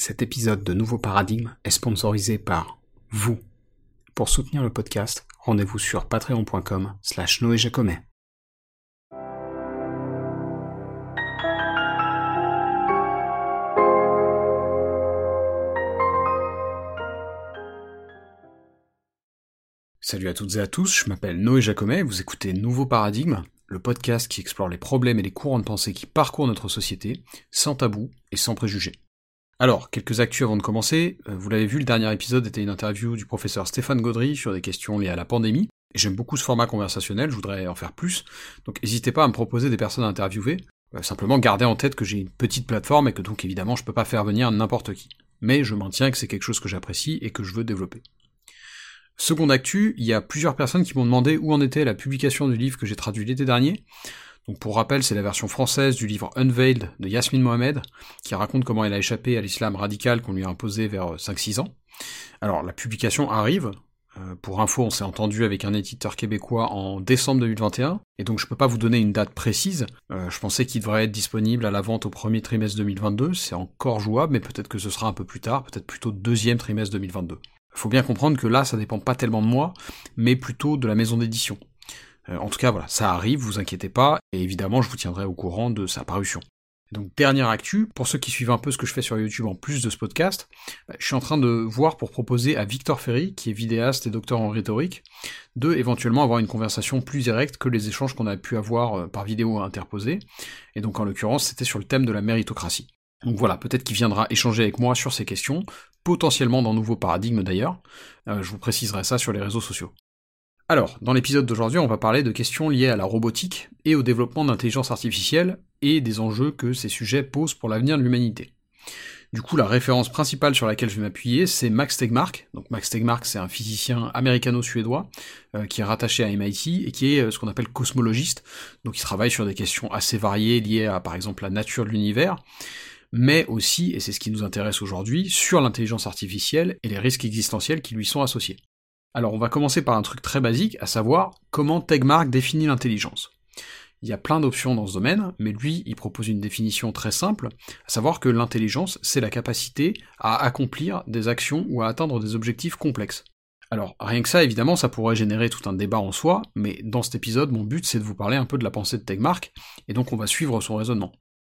Cet épisode de Nouveau Paradigme est sponsorisé par vous. Pour soutenir le podcast, rendez-vous sur patreon.com slash noéjacomet. Salut à toutes et à tous, je m'appelle Noé Jacomet, vous écoutez Nouveau Paradigme, le podcast qui explore les problèmes et les courants de pensée qui parcourent notre société, sans tabou et sans préjugés. Alors, quelques actus avant de commencer. Euh, vous l'avez vu, le dernier épisode était une interview du professeur Stéphane Gaudry sur des questions liées à la pandémie. J'aime beaucoup ce format conversationnel, je voudrais en faire plus. Donc n'hésitez pas à me proposer des personnes à interviewer. Euh, simplement gardez en tête que j'ai une petite plateforme et que donc évidemment je peux pas faire venir n'importe qui. Mais je maintiens que c'est quelque chose que j'apprécie et que je veux développer. Seconde actu, il y a plusieurs personnes qui m'ont demandé où en était la publication du livre que j'ai traduit l'été dernier. Donc pour rappel, c'est la version française du livre Unveiled de Yasmine Mohamed, qui raconte comment elle a échappé à l'islam radical qu'on lui a imposé vers 5-6 ans. Alors la publication arrive, euh, pour info, on s'est entendu avec un éditeur québécois en décembre 2021, et donc je peux pas vous donner une date précise. Euh, je pensais qu'il devrait être disponible à la vente au premier trimestre 2022, c'est encore jouable, mais peut-être que ce sera un peu plus tard, peut-être plutôt deuxième trimestre 2022. Faut bien comprendre que là, ça dépend pas tellement de moi, mais plutôt de la maison d'édition. Euh, en tout cas, voilà, ça arrive, vous inquiétez pas, et évidemment, je vous tiendrai au courant de sa parution. Donc dernière actu, pour ceux qui suivent un peu ce que je fais sur YouTube en plus de ce podcast, bah, je suis en train de voir pour proposer à Victor Ferry, qui est vidéaste et docteur en rhétorique, de éventuellement avoir une conversation plus directe que les échanges qu'on a pu avoir euh, par vidéo interposée, et donc en l'occurrence c'était sur le thème de la méritocratie. Donc voilà, peut-être qu'il viendra échanger avec moi sur ces questions, potentiellement dans Nouveau Paradigme d'ailleurs, euh, je vous préciserai ça sur les réseaux sociaux. Alors, dans l'épisode d'aujourd'hui, on va parler de questions liées à la robotique et au développement d'intelligence artificielle et des enjeux que ces sujets posent pour l'avenir de l'humanité. Du coup, la référence principale sur laquelle je vais m'appuyer, c'est Max Tegmark. Donc Max Tegmark, c'est un physicien américano-suédois euh, qui est rattaché à MIT et qui est euh, ce qu'on appelle cosmologiste. Donc il travaille sur des questions assez variées liées à, par exemple, la nature de l'univers, mais aussi, et c'est ce qui nous intéresse aujourd'hui, sur l'intelligence artificielle et les risques existentiels qui lui sont associés. Alors on va commencer par un truc très basique, à savoir comment Tegmark définit l'intelligence. Il y a plein d'options dans ce domaine, mais lui, il propose une définition très simple, à savoir que l'intelligence, c'est la capacité à accomplir des actions ou à atteindre des objectifs complexes. Alors, rien que ça, évidemment, ça pourrait générer tout un débat en soi, mais dans cet épisode, mon but, c'est de vous parler un peu de la pensée de Tegmark, et donc on va suivre son raisonnement.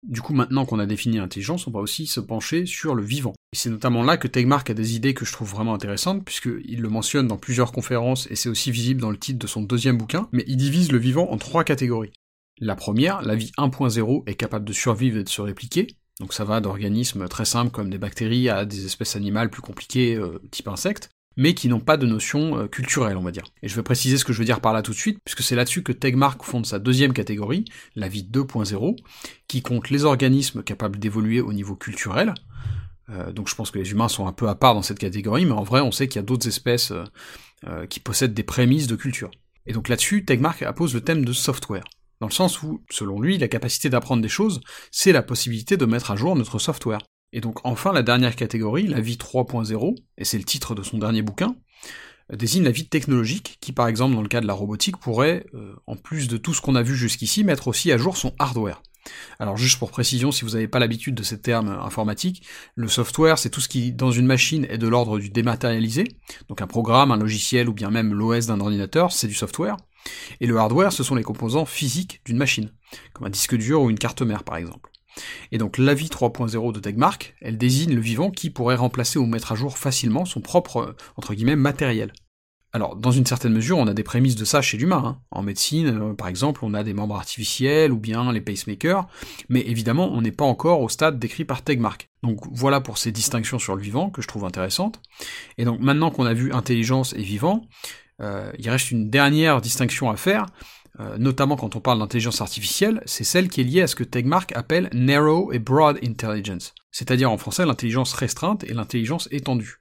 Du coup, maintenant qu'on a défini l'intelligence, on va aussi se pencher sur le vivant. Et c'est notamment là que Tegmark a des idées que je trouve vraiment intéressantes, puisqu'il le mentionne dans plusieurs conférences, et c'est aussi visible dans le titre de son deuxième bouquin, mais il divise le vivant en trois catégories. La première, la vie 1.0, est capable de survivre et de se répliquer, donc ça va d'organismes très simples comme des bactéries à des espèces animales plus compliquées, euh, type insectes mais qui n'ont pas de notion euh, culturelle, on va dire. Et je vais préciser ce que je veux dire par là tout de suite, puisque c'est là-dessus que Tegmark fonde sa deuxième catégorie, la vie 2.0, qui compte les organismes capables d'évoluer au niveau culturel. Euh, donc je pense que les humains sont un peu à part dans cette catégorie, mais en vrai on sait qu'il y a d'autres espèces euh, qui possèdent des prémices de culture. Et donc là-dessus, Tegmark appose le thème de software dans le sens où, selon lui, la capacité d'apprendre des choses, c'est la possibilité de mettre à jour notre software. Et donc enfin la dernière catégorie, la vie 3.0, et c'est le titre de son dernier bouquin, désigne la vie technologique, qui par exemple dans le cas de la robotique pourrait, euh, en plus de tout ce qu'on a vu jusqu'ici, mettre aussi à jour son hardware. Alors juste pour précision, si vous n'avez pas l'habitude de ces termes informatiques, le software c'est tout ce qui dans une machine est de l'ordre du dématérialisé, donc un programme, un logiciel ou bien même l'OS d'un ordinateur, c'est du software, et le hardware ce sont les composants physiques d'une machine, comme un disque dur ou une carte mère par exemple. Et donc la vie 3.0 de Tegmark, elle désigne le vivant qui pourrait remplacer ou mettre à jour facilement son propre, entre guillemets, matériel. Alors, dans une certaine mesure, on a des prémices de ça chez l'humain. Hein. En médecine, euh, par exemple, on a des membres artificiels ou bien les pacemakers, mais évidemment, on n'est pas encore au stade décrit par Tegmark. Donc voilà pour ces distinctions sur le vivant que je trouve intéressantes. Et donc maintenant qu'on a vu intelligence et vivant, euh, il reste une dernière distinction à faire, euh, notamment quand on parle d'intelligence artificielle, c'est celle qui est liée à ce que Tegmark appelle Narrow et Broad Intelligence, c'est-à-dire en français l'intelligence restreinte et l'intelligence étendue.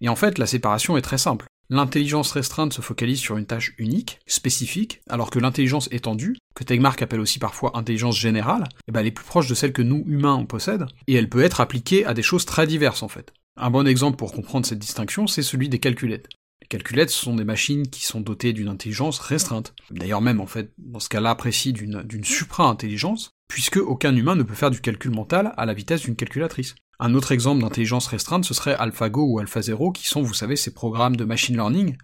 Et en fait, la séparation est très simple. L'intelligence restreinte se focalise sur une tâche unique, spécifique, alors que l'intelligence étendue, que Tegmark appelle aussi parfois intelligence générale, eh ben, elle est plus proche de celle que nous, humains, on et elle peut être appliquée à des choses très diverses en fait. Un bon exemple pour comprendre cette distinction, c'est celui des calculettes. Calculettes sont des machines qui sont dotées d'une intelligence restreinte. D'ailleurs même, en fait, dans ce cas-là précis, d'une supra-intelligence, puisque aucun humain ne peut faire du calcul mental à la vitesse d'une calculatrice. Un autre exemple d'intelligence restreinte, ce serait AlphaGo ou AlphaZero, qui sont, vous savez, ces programmes de machine learning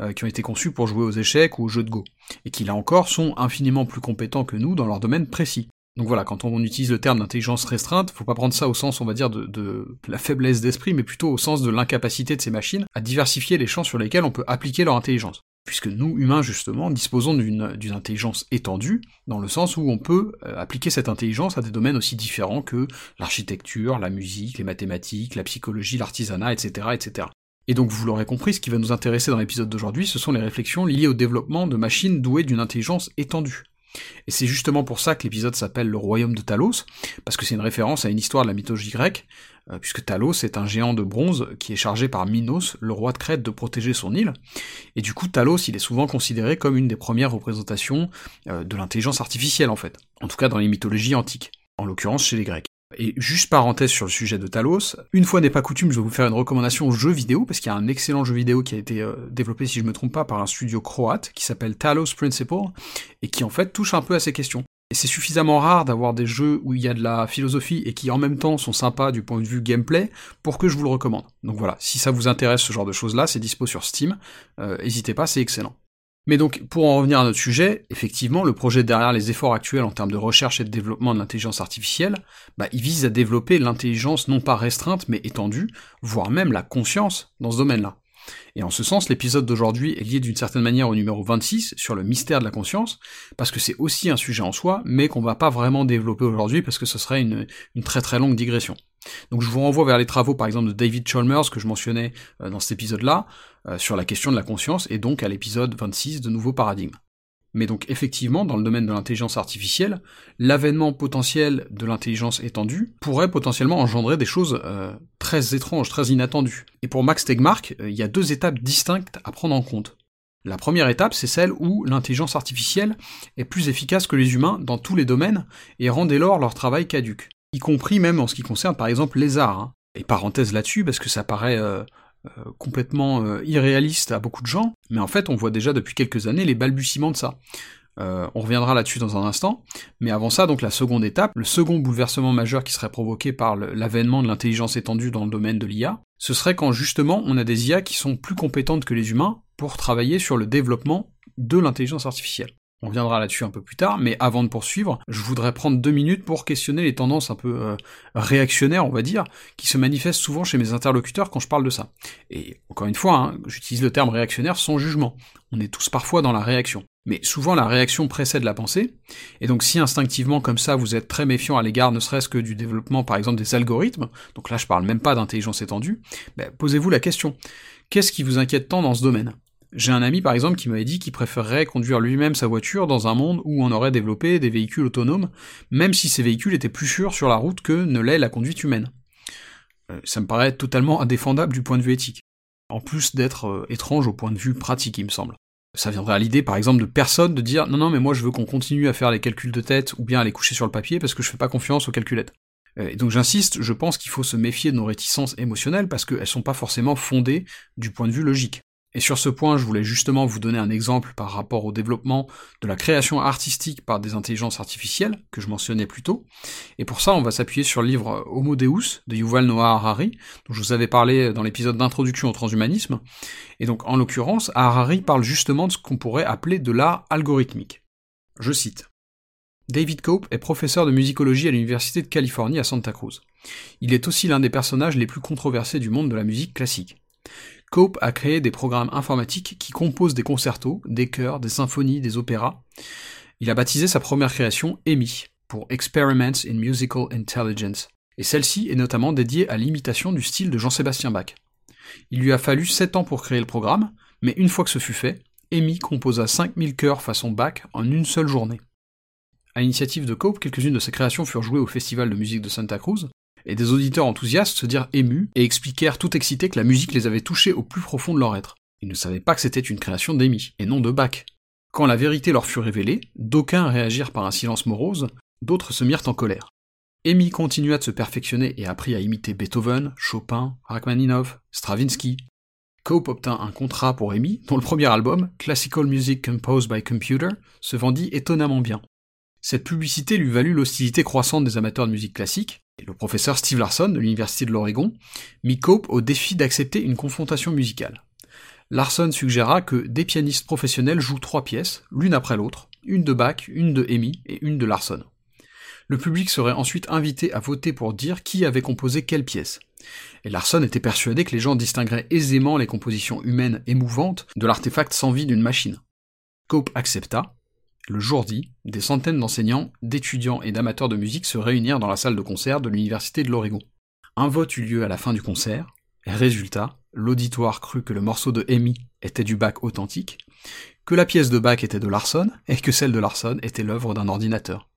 euh, qui ont été conçus pour jouer aux échecs ou aux jeux de Go, et qui là encore sont infiniment plus compétents que nous dans leur domaine précis. Donc voilà, quand on utilise le terme d'intelligence restreinte, faut pas prendre ça au sens, on va dire, de, la faiblesse d'esprit, mais plutôt au sens de l'incapacité de ces machines à diversifier les champs sur lesquels on peut appliquer leur intelligence puisque nous, humains, justement, disposons d'une intelligence étendue, dans le sens où on peut euh, appliquer cette intelligence à des domaines aussi différents que l'architecture, la musique, les mathématiques, la psychologie, l'artisanat, etc., etc. Et donc, vous l'aurez compris, ce qui va nous intéresser dans l'épisode d'aujourd'hui, ce sont les réflexions liées au développement de machines douées d'une intelligence étendue. Et c'est justement pour ça que l'épisode s'appelle Le Royaume de Talos, parce que c'est une référence à une histoire de la mythologie grecque, euh, puisque Talos est un géant de bronze qui est chargé par Minos, le roi de Crète, de protéger son île. Et du coup, Talos, il est souvent considéré comme une des premières représentations euh, de l'intelligence artificielle, en fait. En tout cas dans les mythologies antiques, en l'occurrence chez les Grecs. Et juste parenthèse sur le sujet de Talos, une fois n'est pas coutume, je vais vous faire une recommandation jeu vidéo, parce qu'il y a un excellent jeu vidéo qui a été euh, développé, si je me trompe pas, par un studio croate, qui s'appelle Talos Principle, et qui en fait touche un peu à ces questions. Et c'est suffisamment rare d'avoir des jeux où il y a de la philosophie et qui en même temps sont sympas du point de vue gameplay pour que je vous le recommande. Donc voilà, si ça vous intéresse ce genre de choses là, c'est dispo sur Steam, euh, n'hésitez pas, c'est excellent. Mais donc, pour en revenir à notre sujet, effectivement, le projet derrière les efforts actuels en termes de recherche et de développement de l'intelligence artificielle, bah, il vise à développer l'intelligence non pas restreinte, mais étendue, voire même la conscience dans ce domaine-là. Et en ce sens, l'épisode d'aujourd'hui est lié d'une certaine manière au numéro 26 sur le mystère de la conscience, parce que c'est aussi un sujet en soi, mais qu'on va pas vraiment développer aujourd'hui parce que ce serait une, très très longue digression. Donc je vous renvoie vers les travaux par exemple de David Chalmers que je mentionnais euh, dans cet épisode-là, euh, sur la question de la conscience, et donc à l'épisode 26 de Nouveau Paradigme. Mais donc effectivement, dans le domaine de l'intelligence artificielle, l'avènement potentiel de l'intelligence étendue pourrait potentiellement engendrer des choses euh, très étranges, très inattendues. Et pour Max Tegmark, il y a deux étapes distinctes à prendre en compte. La première étape, c'est celle où l'intelligence artificielle est plus efficace que les humains dans tous les domaines et rend dès lors leur travail caduque. Y compris même en ce qui concerne par exemple les arts. Hein. Et parenthèse là-dessus, parce que ça paraît euh, euh, complètement euh, irréaliste à beaucoup de gens, mais en fait on voit déjà depuis quelques années les balbutiements de ça. On reviendra là-dessus dans un instant, mais avant ça, donc la seconde étape, le second bouleversement majeur qui serait provoqué par l'avènement de l'intelligence étendue dans le domaine de l'IA, ce serait quand justement on a des IA qui sont plus compétentes que les humains pour travailler sur le développement de l'intelligence artificielle. On reviendra là-dessus un peu plus tard, mais avant de poursuivre, je voudrais prendre deux minutes pour questionner les tendances un peu euh, réactionnaires, on va dire, qui se manifestent souvent chez mes interlocuteurs quand je parle de ça. Et encore une fois, hein, j'utilise le terme réactionnaire sans jugement. On est tous parfois dans la réaction. Mais souvent la réaction précède la pensée, et donc si instinctivement comme ça vous êtes très méfiant à l'égard ne serait-ce que du développement par exemple des algorithmes, donc là je parle même pas d'intelligence étendue, ben, posez-vous la question, qu'est-ce qui vous inquiète tant dans ce domaine? J'ai un ami par exemple qui m'avait dit qu'il préférerait conduire lui-même sa voiture dans un monde où on aurait développé des véhicules autonomes, même si ces véhicules étaient plus sûrs sur la route que ne l'est la conduite humaine. Euh, ça me paraît totalement indéfendable du point de vue éthique. En plus d'être euh, étrange au point de vue pratique, il me semble. Ça viendrait à l'idée par exemple de personne de dire non non mais moi je veux qu'on continue à faire les calculs de tête ou bien à les coucher sur le papier parce que je fais pas confiance aux calculettes. Euh, et donc j'insiste, je pense qu'il faut se méfier de nos réticences émotionnelles parce qu'elles sont pas forcément fondées du point de vue logique. Et sur ce point, je voulais justement vous donner un exemple par rapport au développement de la création artistique par des intelligences artificielles, que je mentionnais plus tôt. Et pour ça, on va s'appuyer sur le livre Homo Deus de Yuval Noah Harari, dont je vous avais parlé dans l'épisode d'introduction au transhumanisme. Et donc, en l'occurrence, Harari parle justement de ce qu'on pourrait appeler de l'art algorithmique. Je cite. David Cope est professeur de musicologie à l'Université de Californie à Santa Cruz. Il est aussi l'un des personnages les plus controversés du monde de la musique classique. Cope a créé des programmes informatiques qui composent des concertos, des chœurs, des symphonies, des opéras. Il a baptisé sa première création EMI, pour Experiments in Musical Intelligence, et celle-ci est notamment dédiée à l'imitation du style de Jean-Sébastien Bach. Il lui a fallu 7 ans pour créer le programme, mais une fois que ce fut fait, EMI composa 5000 chœurs façon Bach en une seule journée. À l'initiative de Cope, quelques-unes de ses créations furent jouées au Festival de musique de Santa Cruz, et des auditeurs enthousiastes se dirent émus et expliquèrent tout excités que la musique les avait touchés au plus profond de leur être. Ils ne savaient pas que c'était une création d'Amy, et non de Bach. Quand la vérité leur fut révélée, d'aucuns réagirent par un silence morose, d'autres se mirent en colère. Amy continua de se perfectionner et apprit à imiter Beethoven, Chopin, Rachmaninoff, Stravinsky. Cope obtint un contrat pour Amy, dont le premier album, Classical Music Composed by Computer, se vendit étonnamment bien. Cette publicité lui valut l'hostilité croissante des amateurs de musique classique, le professeur Steve Larson de l'Université de l'Oregon mit Cope au défi d'accepter une confrontation musicale. Larson suggéra que des pianistes professionnels jouent trois pièces, l'une après l'autre, une de Bach, une de Amy et une de Larson. Le public serait ensuite invité à voter pour dire qui avait composé quelle pièce. Et Larson était persuadé que les gens distingueraient aisément les compositions humaines émouvantes de l'artefact sans vie d'une machine. Cope accepta. Le jour dit, des centaines d'enseignants, d'étudiants et d'amateurs de musique se réunirent dans la salle de concert de l'Université de l'Oregon. Un vote eut lieu à la fin du concert, résultat, l'auditoire crut que le morceau de Amy était du Bach authentique, que la pièce de Bach était de Larson, et que celle de Larson était l'œuvre d'un ordinateur.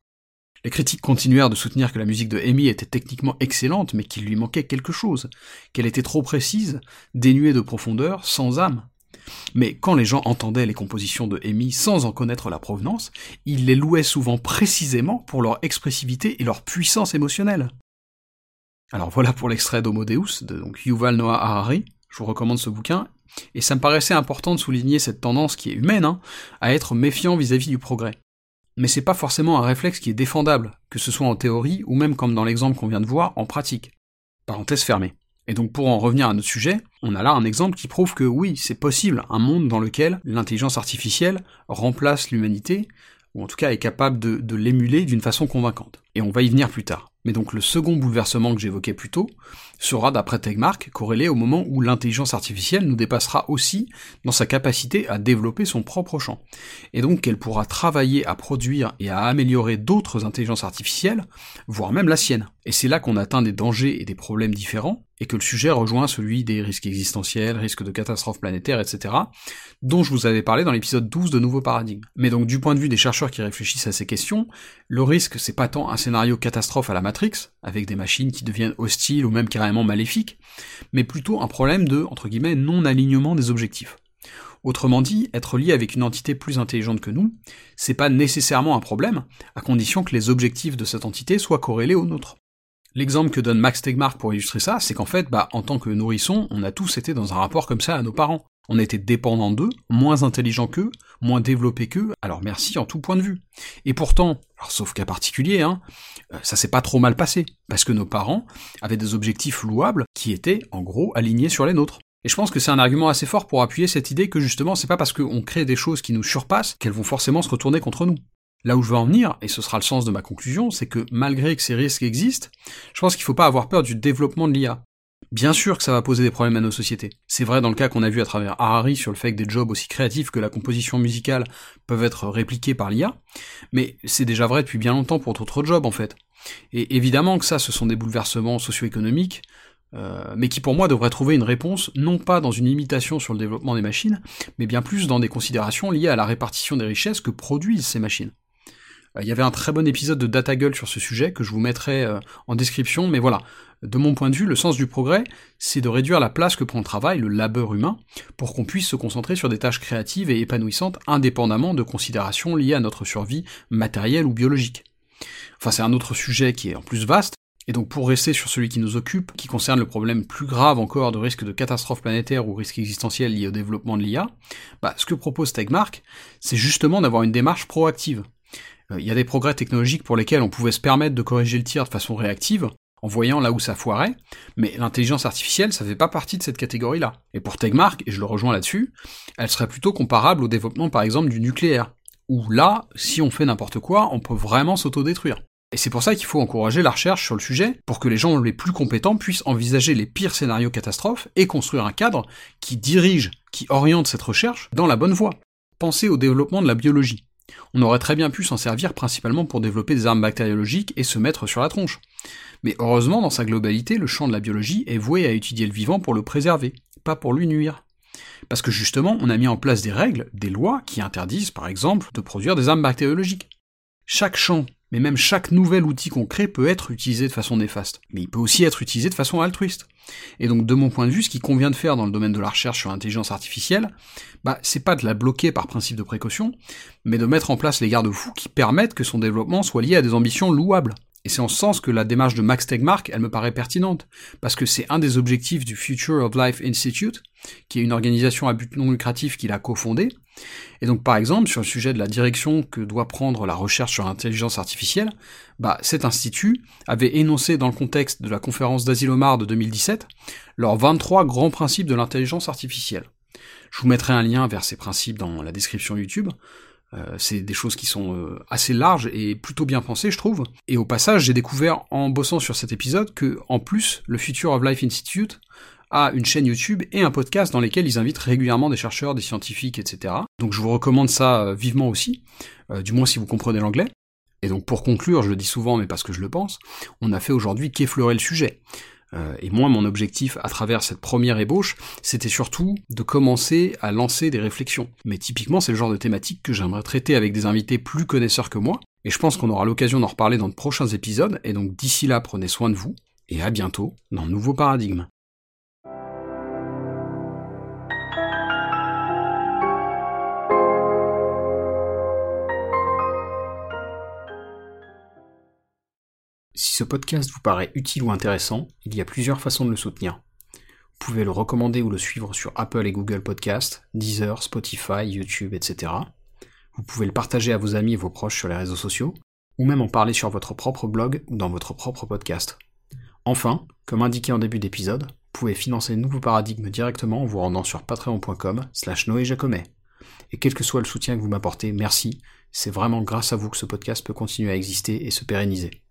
Les critiques continuèrent de soutenir que la musique de Amy était techniquement excellente, mais qu'il lui manquait quelque chose, qu'elle était trop précise, dénuée de profondeur, sans âme. Mais quand les gens entendaient les compositions de Amy sans en connaître la provenance, ils les louaient souvent précisément pour leur expressivité et leur puissance émotionnelle. Alors voilà pour l'extrait d'Homo Deus de donc, Yuval Noah Harari, je vous recommande ce bouquin, et ça me paraissait important de souligner cette tendance qui est humaine, hein, à être méfiant vis-à-vis -vis du progrès. Mais c'est pas forcément un réflexe qui est défendable, que ce soit en théorie ou même comme dans l'exemple qu'on vient de voir, en pratique. Parenthèse fermée. Et donc pour en revenir à notre sujet, on a là un exemple qui prouve que oui, c'est possible, un monde dans lequel l'intelligence artificielle remplace l'humanité, ou en tout cas est capable de, l'émuler d'une façon convaincante. Et on va y venir plus tard. Mais donc le second bouleversement que j'évoquais plus tôt sera, d'après Tegmark, corrélé au moment où l'intelligence artificielle nous dépassera aussi dans sa capacité à développer son propre champ. Et donc qu'elle pourra travailler à produire et à améliorer d'autres intelligences artificielles, voire même la sienne. Et c'est là qu'on atteint des dangers et des problèmes différents, et que le sujet rejoint celui des risques existentiels, risques de catastrophes planétaires, etc., dont je vous avais parlé dans l'épisode 12 de Nouveaux Paradigmes. Mais donc du point de vue des chercheurs qui réfléchissent à ces questions, le risque c'est pas tant un scénario catastrophe à la Matrix, avec des machines qui deviennent hostiles ou même carrément maléfiques, mais plutôt un problème de, entre guillemets, non-alignement des objectifs. Autrement dit, être lié avec une entité plus intelligente que nous, c'est pas nécessairement un problème, à condition que les objectifs de cette entité soient corrélés aux nôtres. L'exemple que donne Max Tegmark pour illustrer ça, c'est qu'en fait, bah, en tant que nourrisson, on a tous été dans un rapport comme ça à nos parents. On était dépendant d'eux, moins intelligent qu'eux, moins développé qu'eux, alors merci en tout point de vue. Et pourtant, sauf cas particulier, hein, euh, ça s'est pas trop mal passé, parce que nos parents avaient des objectifs louables qui étaient, en gros, alignés sur les nôtres. Et je pense que c'est un argument assez fort pour appuyer cette idée que justement, c'est pas parce qu'on crée des choses qui nous surpassent qu'elles vont forcément se retourner contre nous. Là où je veux en venir, et ce sera le sens de ma conclusion, c'est que malgré que ces risques existent, je pense qu'il faut pas avoir peur du développement de l'IA. Bien sûr que ça va poser des problèmes à nos sociétés. C'est vrai dans le cas qu'on a vu à travers Harari sur le fait que des jobs aussi créatifs que la composition musicale peuvent être répliqués par l'IA, mais c'est déjà vrai depuis bien longtemps pour d'autres jobs en fait. Et évidemment que ça, ce sont des bouleversements socio-économiques, euh, mais qui pour moi devraient trouver une réponse non pas dans une limitation sur le développement des machines, mais bien plus dans des considérations liées à la répartition des richesses que produisent ces machines. Euh, il y avait un très bon épisode de Data Gull sur ce sujet que je vous mettrai euh, en description, mais voilà, de mon point de vue, le sens du progrès, c'est de réduire la place que prend le travail, le labeur humain, pour qu'on puisse se concentrer sur des tâches créatives et épanouissantes indépendamment de considérations liées à notre survie matérielle ou biologique. Enfin, c'est un autre sujet qui est en plus vaste, et donc pour rester sur celui qui nous occupe, qui concerne le problème plus grave encore de risque de catastrophe planétaire ou risque existentiel lié au développement de l'IA, bah, ce que propose Tegmark, c'est justement d'avoir une démarche proactive. Euh, il y a des progrès technologiques pour lesquels on pouvait se permettre de corriger le tir de façon réactive, en voyant là où ça foirait, mais l'intelligence artificielle, ça fait pas partie de cette catégorie-là. Et pour Tegmark, et je le rejoins là-dessus, elle serait plutôt comparable au développement par exemple du nucléaire, où là, si on fait n'importe quoi, on peut vraiment s'autodétruire. Et c'est pour ça qu'il faut encourager la recherche sur le sujet, pour que les gens les plus compétents puissent envisager les pires scénarios catastrophes et construire un cadre qui dirige, qui oriente cette recherche dans la bonne voie. Pensez au développement de la biologie. On aurait très bien pu s'en servir principalement pour développer des armes bactériologiques et se mettre sur la tronche. Mais heureusement, dans sa globalité, le champ de la biologie est voué à étudier le vivant pour le préserver, pas pour lui nuire. Parce que justement, on a mis en place des règles, des lois, qui interdisent, par exemple, de produire des armes bactériologiques. Chaque champ, mais même chaque nouvel outil qu'on crée peut être utilisé de façon néfaste. Mais il peut aussi être utilisé de façon altruiste. Et donc, de mon point de vue, ce qui convient de faire dans le domaine de la recherche sur l'intelligence artificielle, bah, c'est pas de la bloquer par principe de précaution, mais de mettre en place les garde-fous qui permettent que son développement soit lié à des ambitions louables, Et c'est en ce sens que la démarche de Max Tegmark, elle me paraît pertinente, parce que c'est un des objectifs du Future of Life Institute, qui est une organisation à but non lucratif qu'il a cofondée. Et donc par exemple, sur le sujet de la direction que doit prendre la recherche sur l'intelligence artificielle, bah, cet institut avait énoncé dans le contexte de la conférence d'Asilomar de 2017 leurs 23 grands principes de l'intelligence artificielle. Je vous mettrai un lien vers ces principes dans la description YouTube. Euh, c'est des choses qui sont euh, assez larges et plutôt bien pensées, je trouve. Et au passage, j'ai découvert en bossant sur cet épisode que, en plus, le Future of Life Institute a une chaîne YouTube et un podcast dans lesquels ils invitent régulièrement des chercheurs, des scientifiques, etc. Donc je vous recommande ça euh, vivement aussi, du moins si vous comprenez l'anglais. Et donc pour conclure, je le dis souvent mais parce que je le pense, on a fait aujourd'hui qu'effleurer le sujet. Euh, et moi, mon objectif à travers cette première ébauche, c'était surtout de commencer à lancer des réflexions. Mais typiquement, c'est le genre de thématique que j'aimerais traiter avec des invités plus connaisseurs que moi, et je pense qu'on aura l'occasion d'en reparler dans de prochains épisodes, et donc d'ici là, prenez soin de vous, et à bientôt dans Nouveau Paradigme. Si ce podcast vous paraît utile ou intéressant, il y a plusieurs façons de le soutenir. Vous pouvez le recommander ou le suivre sur Apple et Google Podcasts, Deezer, Spotify, YouTube, etc. Vous pouvez le partager à vos amis et vos proches sur les réseaux sociaux, ou même en parler sur votre propre blog ou dans votre propre podcast. Enfin, comme indiqué en début d'épisode, vous pouvez financer le nouveau paradigme directement en vous rendant sur patreon.com slash noéjacomet. Et quel que soit le soutien que vous m'apportez, merci, c'est vraiment grâce à vous que ce podcast peut continuer à exister et se pérenniser.